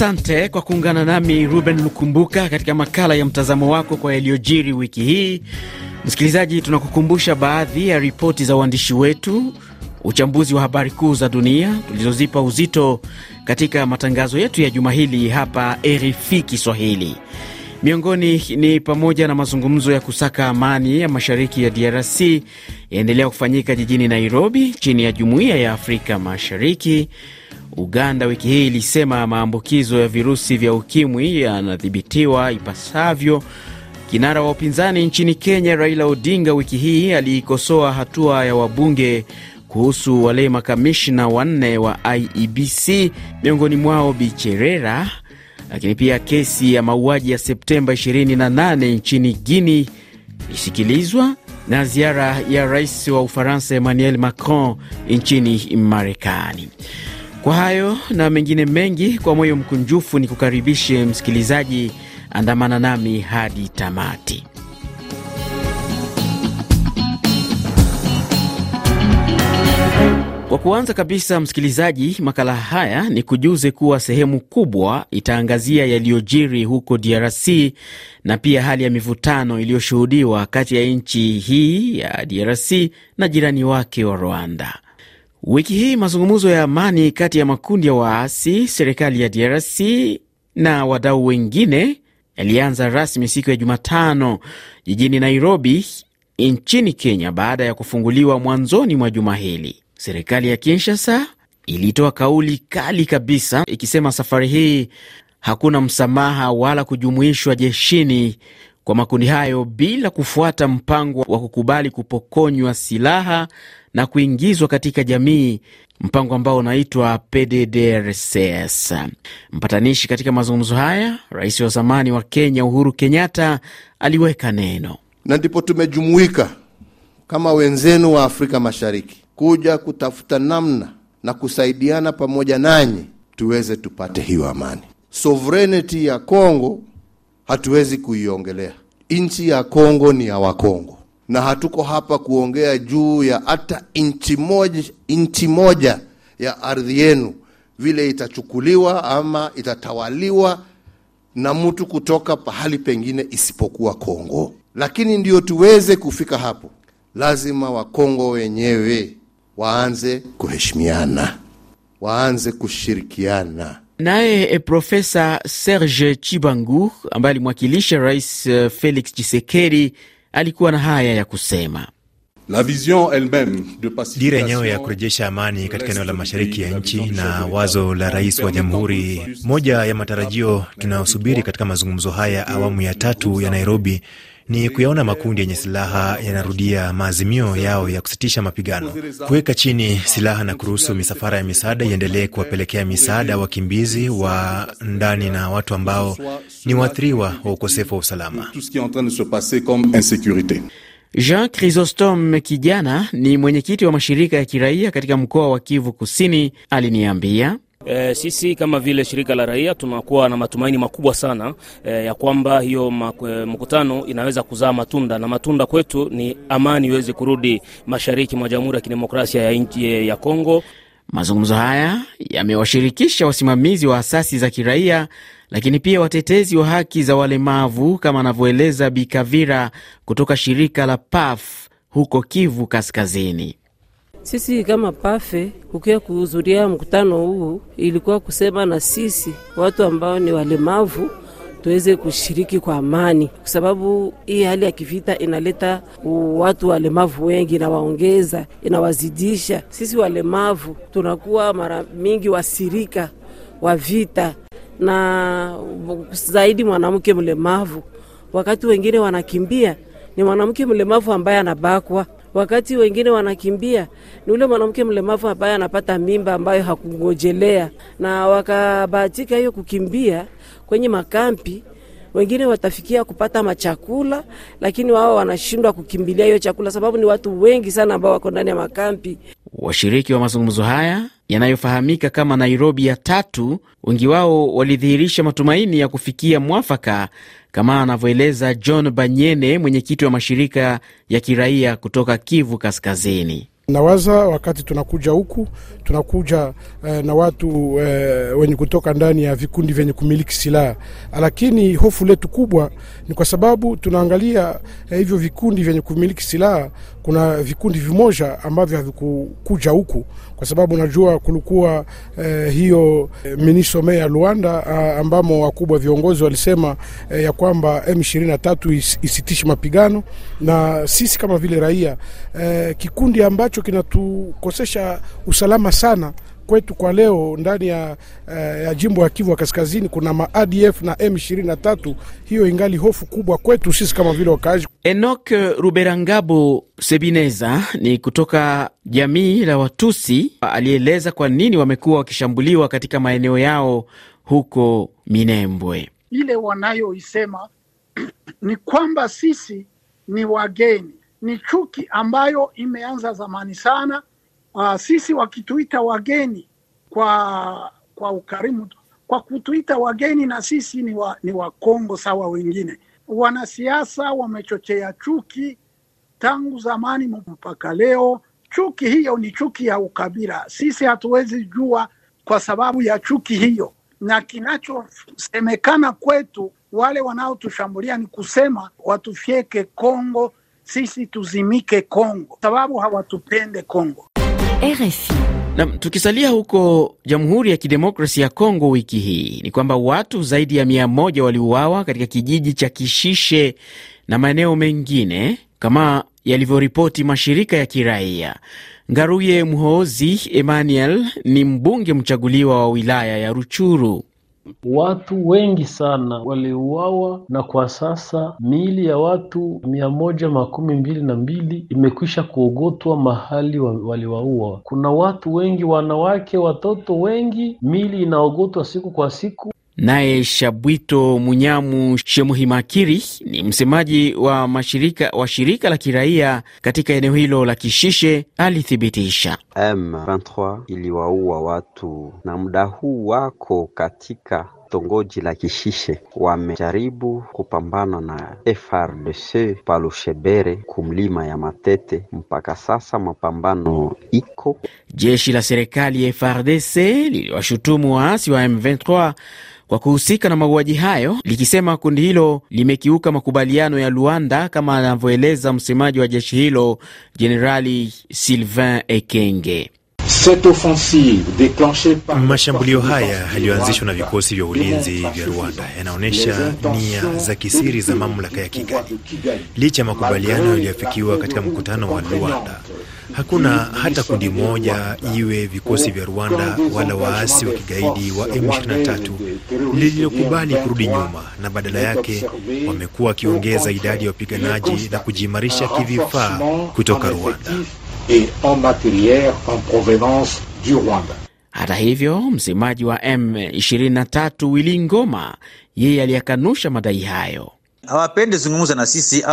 Asante kwa kuungana nami Ruben Lukumbuka katika makala ya mtazamo wako kwa yaliyojiri wiki hii. Msikilizaji, tunakukumbusha baadhi ya ripoti za uandishi wetu, uchambuzi wa habari kuu za dunia tulizozipa uzito katika matangazo yetu ya juma hili hapa RFI Kiswahili. Miongoni ni pamoja na mazungumzo ya kusaka amani ya mashariki ya DRC yaendelea kufanyika jijini Nairobi chini ya Jumuiya ya Afrika Mashariki. Uganda wiki hii ilisema maambukizo ya virusi vya ukimwi yanadhibitiwa ipasavyo. Kinara wa upinzani nchini Kenya Raila Odinga wiki hii aliikosoa hatua ya wabunge kuhusu wale makamishna wanne wa IEBC, miongoni mwao Bicherera. Lakini pia kesi ya mauaji ya Septemba 28 nchini Guini isikilizwa na ziara ya rais wa Ufaransa Emmanuel Macron nchini Marekani. Kwa hayo na mengine mengi, kwa moyo mkunjufu ni kukaribishe msikilizaji, andamana nami hadi tamati. Kwa kuanza kabisa, msikilizaji, makala haya ni kujuze kuwa sehemu kubwa itaangazia yaliyojiri huko DRC na pia hali ya mivutano iliyoshuhudiwa kati ya nchi hii ya DRC na jirani wake wa Rwanda. Wiki hii mazungumzo ya amani kati ya makundi ya waasi, serikali ya DRC na wadau wengine yalianza rasmi siku ya Jumatano jijini Nairobi nchini Kenya baada ya kufunguliwa mwanzoni mwa juma hili. Serikali ya Kinshasa ilitoa kauli kali kabisa ikisema safari hii hakuna msamaha wala kujumuishwa jeshini kwa makundi hayo bila kufuata mpango wa kukubali kupokonywa silaha na kuingizwa katika jamii, mpango ambao unaitwa PDDRCS. Mpatanishi katika mazungumzo haya, rais wa zamani wa Kenya Uhuru Kenyatta aliweka neno, na ndipo tumejumuika kama wenzenu wa Afrika Mashariki kuja kutafuta namna na kusaidiana pamoja nanyi tuweze tupate hiyo amani. Sovereignty ya Kongo hatuwezi kuiongelea. Nchi ya Kongo ni ya Wakongo, na hatuko hapa kuongea juu ya hata nchi moja, inchi moja ya ardhi yenu vile itachukuliwa ama itatawaliwa na mtu kutoka pahali pengine isipokuwa Kongo. Lakini ndio tuweze kufika hapo, lazima Wakongo wenyewe waanze kuheshimiana, waanze kushirikiana. Naye Profesa Serge Chibangu ambaye alimwakilisha Rais Felix Tshisekedi alikuwa na haya ya kusema. Dira yenyewe ya kurejesha amani katika eneo la mashariki ya nchi na wazo la rais wa jamhuri, moja ya matarajio tunayosubiri katika mazungumzo haya awamu ya tatu ya Nairobi ni kuyaona makundi yenye silaha yanarudia maazimio yao ya kusitisha mapigano, kuweka chini silaha na kuruhusu misafara ya misaada iendelee kuwapelekea misaada wakimbizi wa ndani na watu ambao ni waathiriwa wa ukosefu wa usalama. Jean Chrysostom Kijana ni mwenyekiti wa mashirika ya kiraia katika mkoa wa Kivu Kusini, aliniambia E, sisi kama vile shirika la raia tunakuwa na matumaini makubwa sana e, ya kwamba hiyo mkutano inaweza kuzaa matunda na matunda kwetu ni amani iweze kurudi mashariki mwa Jamhuri ya Kidemokrasia ya nchi ya Kongo. Mazungumzo haya yamewashirikisha wasimamizi wa asasi za kiraia lakini pia watetezi wa haki za walemavu kama anavyoeleza Bikavira kutoka shirika la PAF huko Kivu Kaskazini. Sisi kama pafe kukia kuhudhuria mkutano huu ilikuwa kusema na sisi watu ambao ni walemavu tuweze kushiriki kwa amani, kwa sababu hii hali ya kivita inaleta watu walemavu wengi, inawaongeza, inawazidisha. Sisi walemavu tunakuwa mara mingi wasirika wa vita, na zaidi mwanamke mlemavu, wakati wengine wanakimbia, ni mwanamke mlemavu ambaye anabakwa wakati wengine wanakimbia ni ule mwanamke mlemavu ambaye anapata mimba ambayo hakungojelea, na wakabahatika hiyo kukimbia kwenye makampi. Wengine watafikia kupata machakula, lakini wao wanashindwa kukimbilia hiyo chakula, sababu ni watu wengi sana ambao wako ndani ya makampi. Washiriki wa mazungumzo haya yanayofahamika kama Nairobi ya tatu, wengi wao walidhihirisha matumaini ya kufikia mwafaka kama anavyoeleza John Banyene, mwenyekiti wa mashirika ya kiraia kutoka Kivu Kaskazini. Nawaza wakati tunakuja huku tunakuja eh, na watu eh, wenye kutoka ndani ya vikundi vyenye kumiliki silaha, lakini hofu letu kubwa ni kwa sababu tunaangalia eh, hivyo vikundi vyenye kumiliki silaha. Kuna vikundi vimoja ambavyo havikukuja huku kwa sababu najua kulikuwa eh, hiyo eh, minisome ya Luanda ah, ambamo wakubwa viongozi walisema eh, ya kwamba M23 is, isitishi mapigano. Na sisi kama vile raia eh, kikundi ambacho kinatukosesha usalama sana kwetu kwa leo ndani ya, uh, ya jimbo ya Kivu ya Kaskazini kuna maADF na M23. Hiyo ingali hofu kubwa kwetu sisi kama vile wakaaji. Enok Ruberangabo Sebineza ni kutoka jamii la Watusi, alieleza kwa nini wamekuwa wakishambuliwa katika maeneo yao huko Minembwe. Ile wanayoisema ni kwamba sisi ni wageni, ni chuki ambayo imeanza zamani sana. Uh, sisi wakituita wageni kwa kwa ukarimu, kwa kutuita wageni na sisi ni wa, ni Wakongo sawa wengine. Wanasiasa wamechochea chuki tangu zamani mpaka leo. Chuki hiyo ni chuki ya ukabila. Sisi hatuwezi jua kwa sababu ya chuki hiyo, na kinachosemekana kwetu, wale wanaotushambulia ni kusema watufyeke Kongo, sisi tuzimike Kongo, sababu hawatupende Kongo. RFI. Na tukisalia huko Jamhuri ya Kidemokrasi ya Kongo, wiki hii ni kwamba watu zaidi ya mia moja waliuawa katika kijiji cha Kishishe na maeneo mengine kama yalivyoripoti mashirika ya kiraia. Ngaruye Mhoozi Emmanuel ni mbunge mchaguliwa wa wilaya ya Ruchuru. Watu wengi sana waliuawa na kwa sasa miili ya watu mia moja makumi mbili na mbili imekwisha kuogotwa mahali wa, waliwaua. Kuna watu wengi, wanawake, watoto wengi, miili inaogotwa siku kwa siku. Naye Shabwito Munyamu Shemuhimakiri ni msemaji wa mashirika wa shirika la kiraia katika eneo hilo la Kishishe alithibitisha M23 iliwaua watu na muda huu wako katika tongoji la Kishishe wamejaribu kupambana na FRDC palushebere kumlima ya Matete. Mpaka sasa mapambano iko. Jeshi la serikali FRDC liliwashutumu waasi wa M23 kwa kuhusika na mauaji hayo likisema kundi hilo limekiuka makubaliano ya Luanda, kama anavyoeleza msemaji wa jeshi hilo Jenerali Sylvain Ekenge. Mashambulio haya yaliyoanzishwa na vikosi vya ulinzi vya Rwanda yanaonyesha nia za kisiri za mamlaka ya Kigali. Licha ya makubaliano yaliyofikiwa katika mkutano wa Luanda, hakuna hata kundi moja, iwe vikosi vya Rwanda wala waasi wa kigaidi wa M23 lililokubali kurudi nyuma, na badala yake wamekuwa wakiongeza idadi ya wapiganaji na kujiimarisha kivifaa kutoka Rwanda. Hata hivyo, msemaji wa M23 Willy Ngoma yeye aliyakanusha madai hayo. Hawapende zungumza na sisi,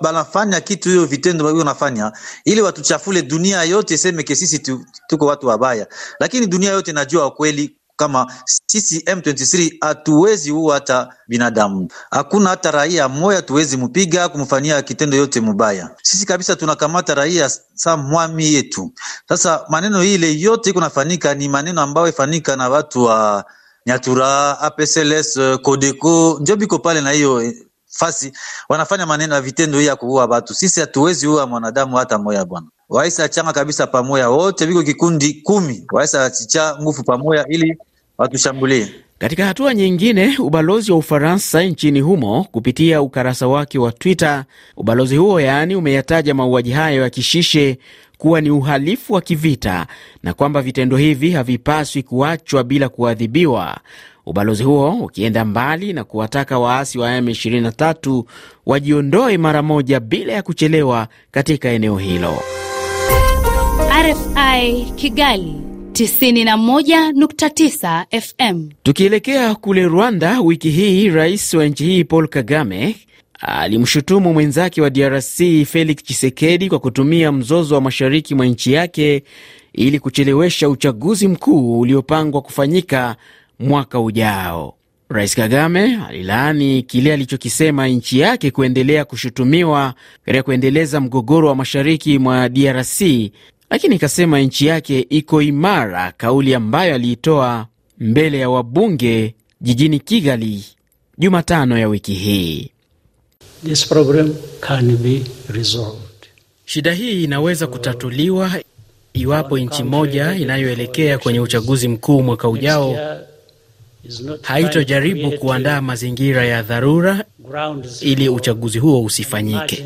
wanafanya kitu hiyo vitendo hiyo wanafanya ili watuchafule, dunia yote iseme ke sisi tu, tuko watu wabaya, lakini dunia yote inajua ukweli kama sisi M23 hatuwezi huwa hata binadamu, hakuna hata raia moya tuwezi mpiga kumfanyia kitendo yote mubaya. Sisi kabisa tunakamata raia sa mwami yetu. Sasa maneno ile yote iko nafanyika ni maneno ambayo ifanyika na watu wa Nyatura, APSLS, Codeco, njo biko pale na hiyo fasi wanafanya maneno ya vitendo hii ya kuua watu. Sisi hatuwezi ua mwanadamu hata moya bwana. Waisa changa kabisa pamoja, wote biko kikundi kumi, waisa chicha nguvu pamoja ili watushambulie. Katika hatua nyingine, ubalozi wa Ufaransa nchini humo kupitia ukarasa wake wa Twitter, ubalozi huo yaani umeyataja mauaji hayo ya Kishishe kuwa ni uhalifu wa kivita na kwamba vitendo hivi havipaswi kuachwa bila kuadhibiwa. Ubalozi huo ukienda mbali na kuwataka waasi wa M23 wajiondoe mara moja bila ya kuchelewa katika eneo hilo. RFI Kigali 91.9 FM. Tukielekea kule Rwanda, wiki hii rais wa nchi hii Paul Kagame alimshutumu mwenzake wa DRC Felix Tshisekedi kwa kutumia mzozo wa mashariki mwa nchi yake ili kuchelewesha uchaguzi mkuu uliopangwa kufanyika mwaka ujao. Rais Kagame alilaani kile alichokisema nchi yake kuendelea kushutumiwa katika kuendeleza mgogoro wa mashariki mwa DRC, lakini ikasema nchi yake iko imara, kauli ambayo aliitoa mbele ya wabunge jijini Kigali Jumatano ya wiki hii. This problem can be resolved. Shida hii inaweza kutatuliwa iwapo nchi moja inayoelekea kwenye uchaguzi mkuu mwaka ujao haitojaribu kuandaa mazingira ya dharura ili uchaguzi huo usifanyike.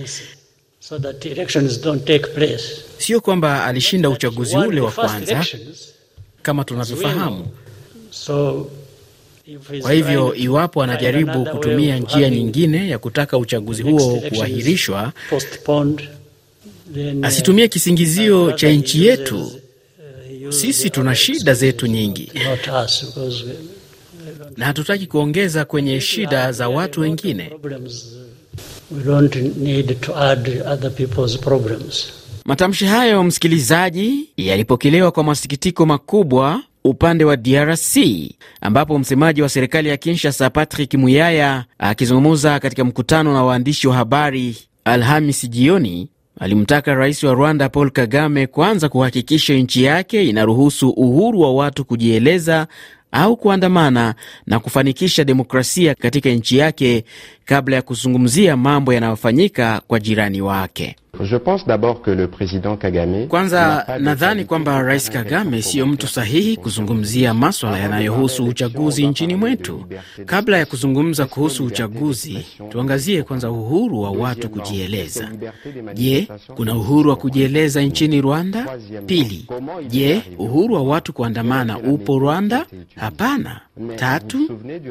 So that elections don't take place. Sio kwamba alishinda uchaguzi ule wa kwanza kama tunavyofahamu. So Kwa hivyo iwapo anajaribu kutumia njia nyingine ya kutaka uchaguzi huo kuahirishwa, postponed, then, uh, asitumie kisingizio cha nchi yetu. uh, Sisi tuna shida zetu nyingi not us, because we- na hatutaki kuongeza kwenye shida za watu wengine. uh. Matamshi hayo, msikilizaji, yalipokelewa kwa masikitiko makubwa upande wa DRC ambapo msemaji wa serikali ya Kinshasa Patrick Muyaya akizungumza katika mkutano na waandishi wa habari Alhamis jioni alimtaka rais wa Rwanda Paul Kagame kwanza kuhakikisha nchi yake inaruhusu uhuru wa watu kujieleza au kuandamana na kufanikisha demokrasia katika nchi yake kabla ya kuzungumzia mambo yanayofanyika kwa jirani wake. Je pense d'abord que le président Kagame Kwanza nadhani kwamba Rais Kagame siyo mtu sahihi kuzungumzia maswala yanayohusu uchaguzi nchini mwetu. Kabla ya kuzungumza kuhusu uchaguzi, tuangazie kwanza uhuru wa watu kujieleza. Je, kuna uhuru wa kujieleza nchini Rwanda? Pili, je, uhuru wa watu kuandamana upo Rwanda? Hapana. Tatu,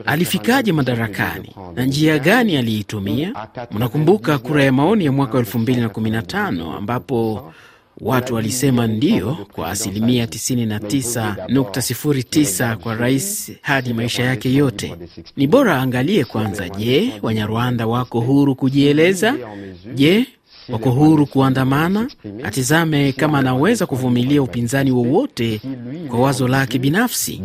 alifikaje madarakani na njia gani aliitumia? Mnakumbuka kura ya maoni ya mwaka 2015 ambapo watu walisema ndio kwa asilimia 99.09 kwa rais hadi maisha yake yote. Ni bora aangalie kwanza, je, Wanyarwanda wako huru kujieleza? Je, wako huru kuandamana? Atizame kama anaweza kuvumilia upinzani wowote kwa wazo lake binafsi.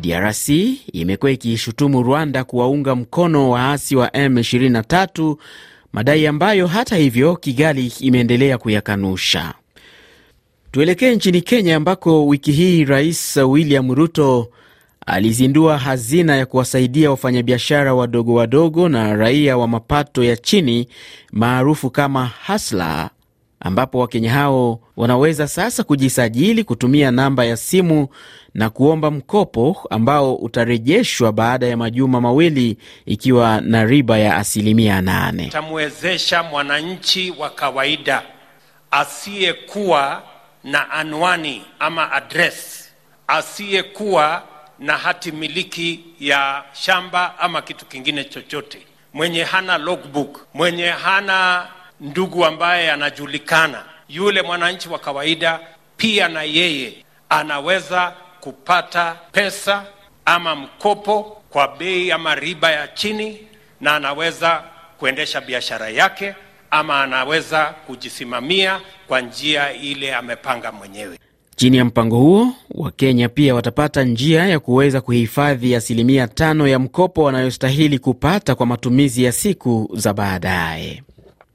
DRC imekuwa ikiishutumu Rwanda kuwaunga mkono waasi wa M23, madai ambayo hata hivyo Kigali imeendelea kuyakanusha. Tuelekee nchini Kenya ambako wiki hii Rais William Ruto alizindua hazina ya kuwasaidia wafanyabiashara wadogo wadogo na raia wa mapato ya chini maarufu kama Hasla, ambapo Wakenya hao wanaweza sasa kujisajili kutumia namba ya simu na kuomba mkopo ambao utarejeshwa baada ya majuma mawili ikiwa na riba ya asilimia nane. Itamwezesha mwananchi wa kawaida asiyekuwa na anwani ama adres, asiyekuwa na hati miliki ya shamba ama kitu kingine chochote, mwenye hana logbook, mwenye hana ndugu ambaye anajulikana, yule mwananchi wa kawaida pia na yeye anaweza kupata pesa ama mkopo kwa bei ama riba ya chini, na anaweza kuendesha biashara yake ama anaweza kujisimamia kwa njia ile amepanga mwenyewe. Chini ya mpango huo, Wakenya pia watapata njia ya kuweza kuhifadhi asilimia tano ya mkopo wanayostahili kupata kwa matumizi ya siku za baadaye.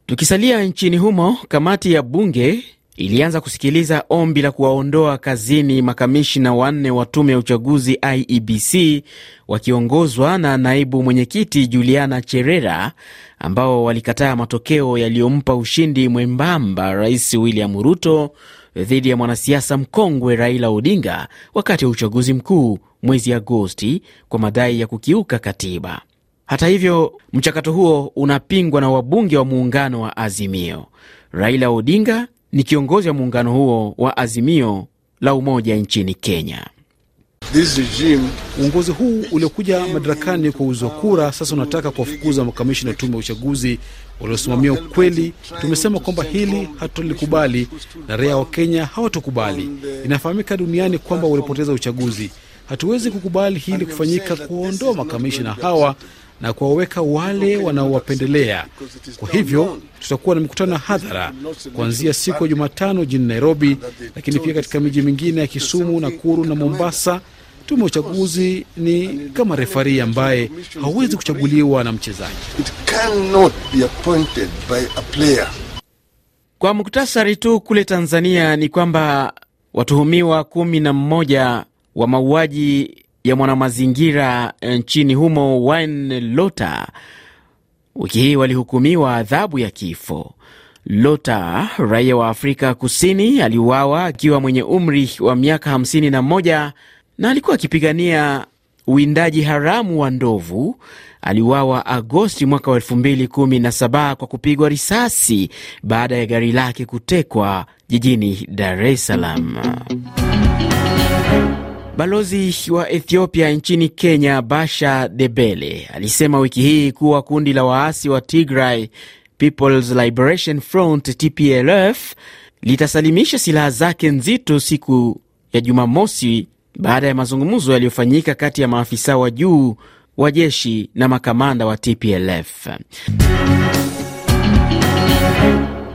Tukisalia nchini humo, kamati ya bunge ilianza kusikiliza ombi la kuwaondoa kazini makamishina wanne wa tume ya uchaguzi IEBC wakiongozwa na naibu mwenyekiti Juliana Cherera ambao walikataa matokeo yaliyompa ushindi mwembamba Rais William Ruto dhidi ya mwanasiasa mkongwe Raila Odinga wakati wa uchaguzi mkuu mwezi Agosti kwa madai ya kukiuka katiba. Hata hivyo, mchakato huo unapingwa na wabunge wa muungano wa Azimio. Raila Odinga ni kiongozi wa muungano huo wa Azimio la Umoja nchini Kenya. Uongozi huu uliokuja madarakani kwa uzo wa kura sasa unataka kuwafukuza makamishina tume ya uchaguzi waliosimamia ukweli. Tumesema kwamba hili hatulikubali na raia wa Kenya hawatukubali. Inafahamika duniani kwamba walipoteza uchaguzi. Hatuwezi kukubali hili kufanyika, kuwaondoa makamishina hawa na kuwaweka wale wanaowapendelea. Kwa hivyo tutakuwa na mikutano ya hadhara kuanzia siku ya Jumatano jijini Nairobi, lakini pia katika miji mingine ya Kisumu, Nakuru na Mombasa. Tume ya uchaguzi ni kama refari ambaye hawezi kuchaguliwa na mchezaji. Kwa muktasari tu, kule Tanzania ni kwamba watuhumiwa kumi na mmoja wa mauaji ya mwanamazingira nchini humo Wayne Lota wiki hii walihukumiwa adhabu ya kifo. Lota, raia wa Afrika Kusini, aliuawa akiwa mwenye umri wa miaka 51 na alikuwa akipigania uwindaji haramu wa ndovu. Aliuawa Agosti mwaka wa 2017 kwa kupigwa risasi baada ya gari lake kutekwa jijini Dar es Salaam. Balozi wa Ethiopia nchini Kenya, Basha Debele, alisema wiki hii kuwa kundi la waasi wa Tigray People's Liberation Front TPLF litasalimisha silaha zake nzito siku ya Jumamosi baada ya mazungumzo yaliyofanyika kati ya maafisa wa juu wa jeshi na makamanda wa TPLF.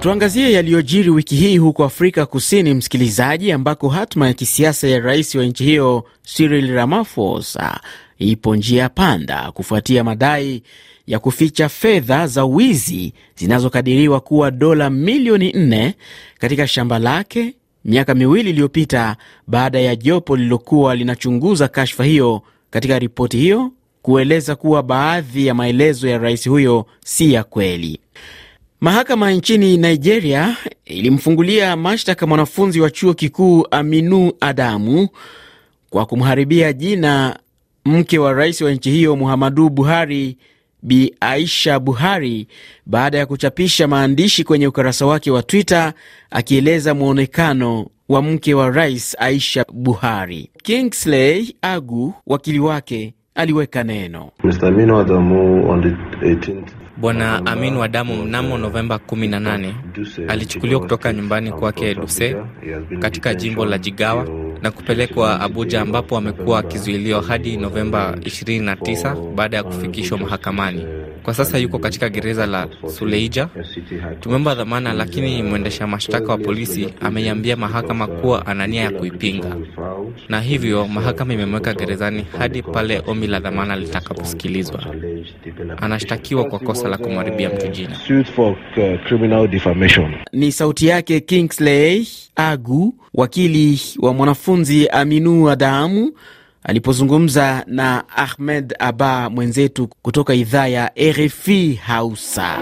Tuangazie yaliyojiri wiki hii huko Afrika Kusini, msikilizaji, ambako hatma ya kisiasa ya rais wa nchi hiyo Cyril Ramaphosa ipo njia panda kufuatia madai ya kuficha fedha za wizi zinazokadiriwa kuwa dola milioni 4 katika shamba lake miaka miwili iliyopita, baada ya jopo lililokuwa linachunguza kashfa hiyo katika ripoti hiyo kueleza kuwa baadhi ya maelezo ya rais huyo si ya kweli. Mahakama nchini Nigeria ilimfungulia mashtaka mwanafunzi wa chuo kikuu Aminu Adamu kwa kumharibia jina mke wa rais wa nchi hiyo Muhammadu Buhari, Bi Aisha Buhari, baada ya kuchapisha maandishi kwenye ukurasa wake wa Twitter akieleza mwonekano wa mke wa rais Aisha Buhari. Kingsley Agu, wakili wake, aliweka neno. Bwana Amin Wadamu mnamo Novemba 18 alichukuliwa kutoka nyumbani kwake Duse katika jimbo la Jigawa na kupelekwa Abuja ambapo amekuwa akizuiliwa hadi Novemba 29 baada ya kufikishwa mahakamani. Kwa sasa yuko katika gereza la Suleija. Tumeomba dhamana, lakini mwendesha mashtaka wa polisi ameiambia mahakama kuwa ana nia ya kuipinga, na hivyo mahakama imemweka gerezani hadi pale ombi la dhamana litakaposikilizwa. Anashtakiwa kwa kosa la kumharibia mtu jina. Ni sauti yake Kingsley Agu, wakili wa mwanafunzi Aminu Adamu alipozungumza na Ahmed Abba mwenzetu kutoka idhaa ya RFI Hausa.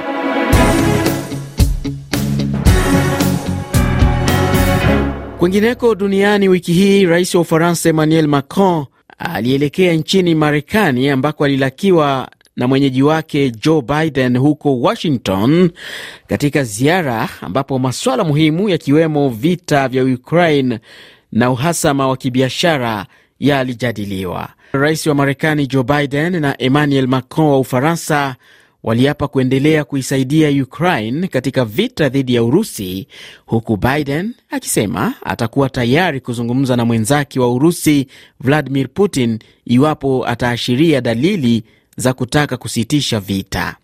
Kwingineko duniani, wiki hii rais wa Ufaransa Emmanuel Macron alielekea nchini Marekani ambako alilakiwa na mwenyeji wake Joe Biden huko Washington, katika ziara ambapo masuala muhimu yakiwemo vita vya Ukraine na uhasama wa kibiashara yalijadiliwa. Rais wa Marekani Joe Biden na Emmanuel Macron wa Ufaransa waliapa kuendelea kuisaidia Ukraine katika vita dhidi ya Urusi, huku Biden akisema atakuwa tayari kuzungumza na mwenzake wa Urusi Vladimir Putin iwapo ataashiria dalili za kutaka kusitisha vita.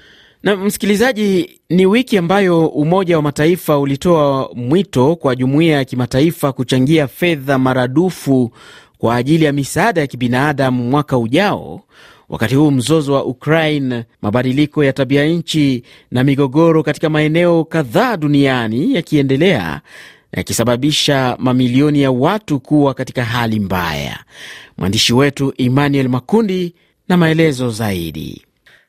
Na msikilizaji, ni wiki ambayo Umoja wa Mataifa ulitoa mwito kwa jumuiya ya kimataifa kuchangia fedha maradufu kwa ajili ya misaada ya kibinadamu mwaka ujao, wakati huu mzozo wa Ukraine, mabadiliko ya tabia nchi na migogoro katika maeneo kadhaa duniani yakiendelea yakisababisha mamilioni ya watu kuwa katika hali mbaya. Mwandishi wetu Emmanuel Makundi na maelezo zaidi.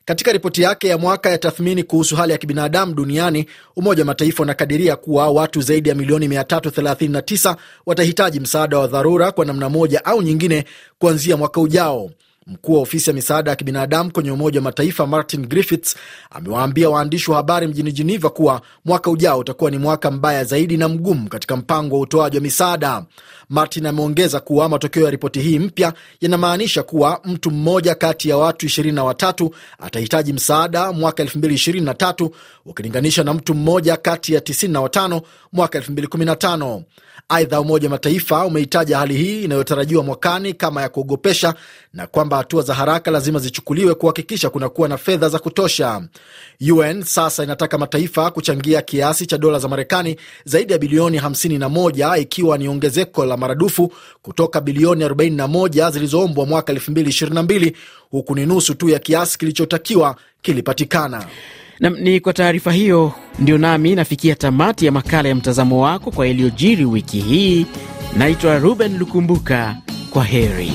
Katika ripoti yake ya mwaka ya tathmini kuhusu hali ya kibinadamu duniani, Umoja wa Mataifa unakadiria kuwa watu zaidi ya milioni 339 watahitaji msaada wa dharura kwa namna moja au nyingine kuanzia mwaka ujao. Mkuu wa ofisi ya misaada ya kibinadamu kwenye Umoja wa Mataifa Martin Griffiths amewaambia waandishi wa habari mjini Geneva kuwa mwaka ujao utakuwa ni mwaka mbaya zaidi na mgumu katika mpango wa utoaji wa misaada. Martin ameongeza kuwa matokeo ya ripoti hii mpya yanamaanisha kuwa mtu mmoja kati ya watu 23 atahitaji msaada mwaka 2023 ukilinganisha na mtu mmoja kati ya 95 mwaka 2015. Aidha, Umoja wa Mataifa umeitaja hali hii inayotarajiwa mwakani kama ya kuogopesha na kwamba hatua za haraka lazima zichukuliwe kuhakikisha kunakuwa na fedha za kutosha. UN sasa inataka mataifa kuchangia kiasi cha dola za Marekani zaidi ya bilioni 51 ikiwa ni ongezeko la maradufu kutoka bilioni 41 zilizoombwa mwaka 2022 huku ni nusu tu ya kiasi kilichotakiwa kilipatikana. Na, ni kwa taarifa hiyo ndio nami nafikia tamati ya makala ya mtazamo wako kwa yaliyojiri wiki hii. Naitwa Ruben Lukumbuka, kwa heri.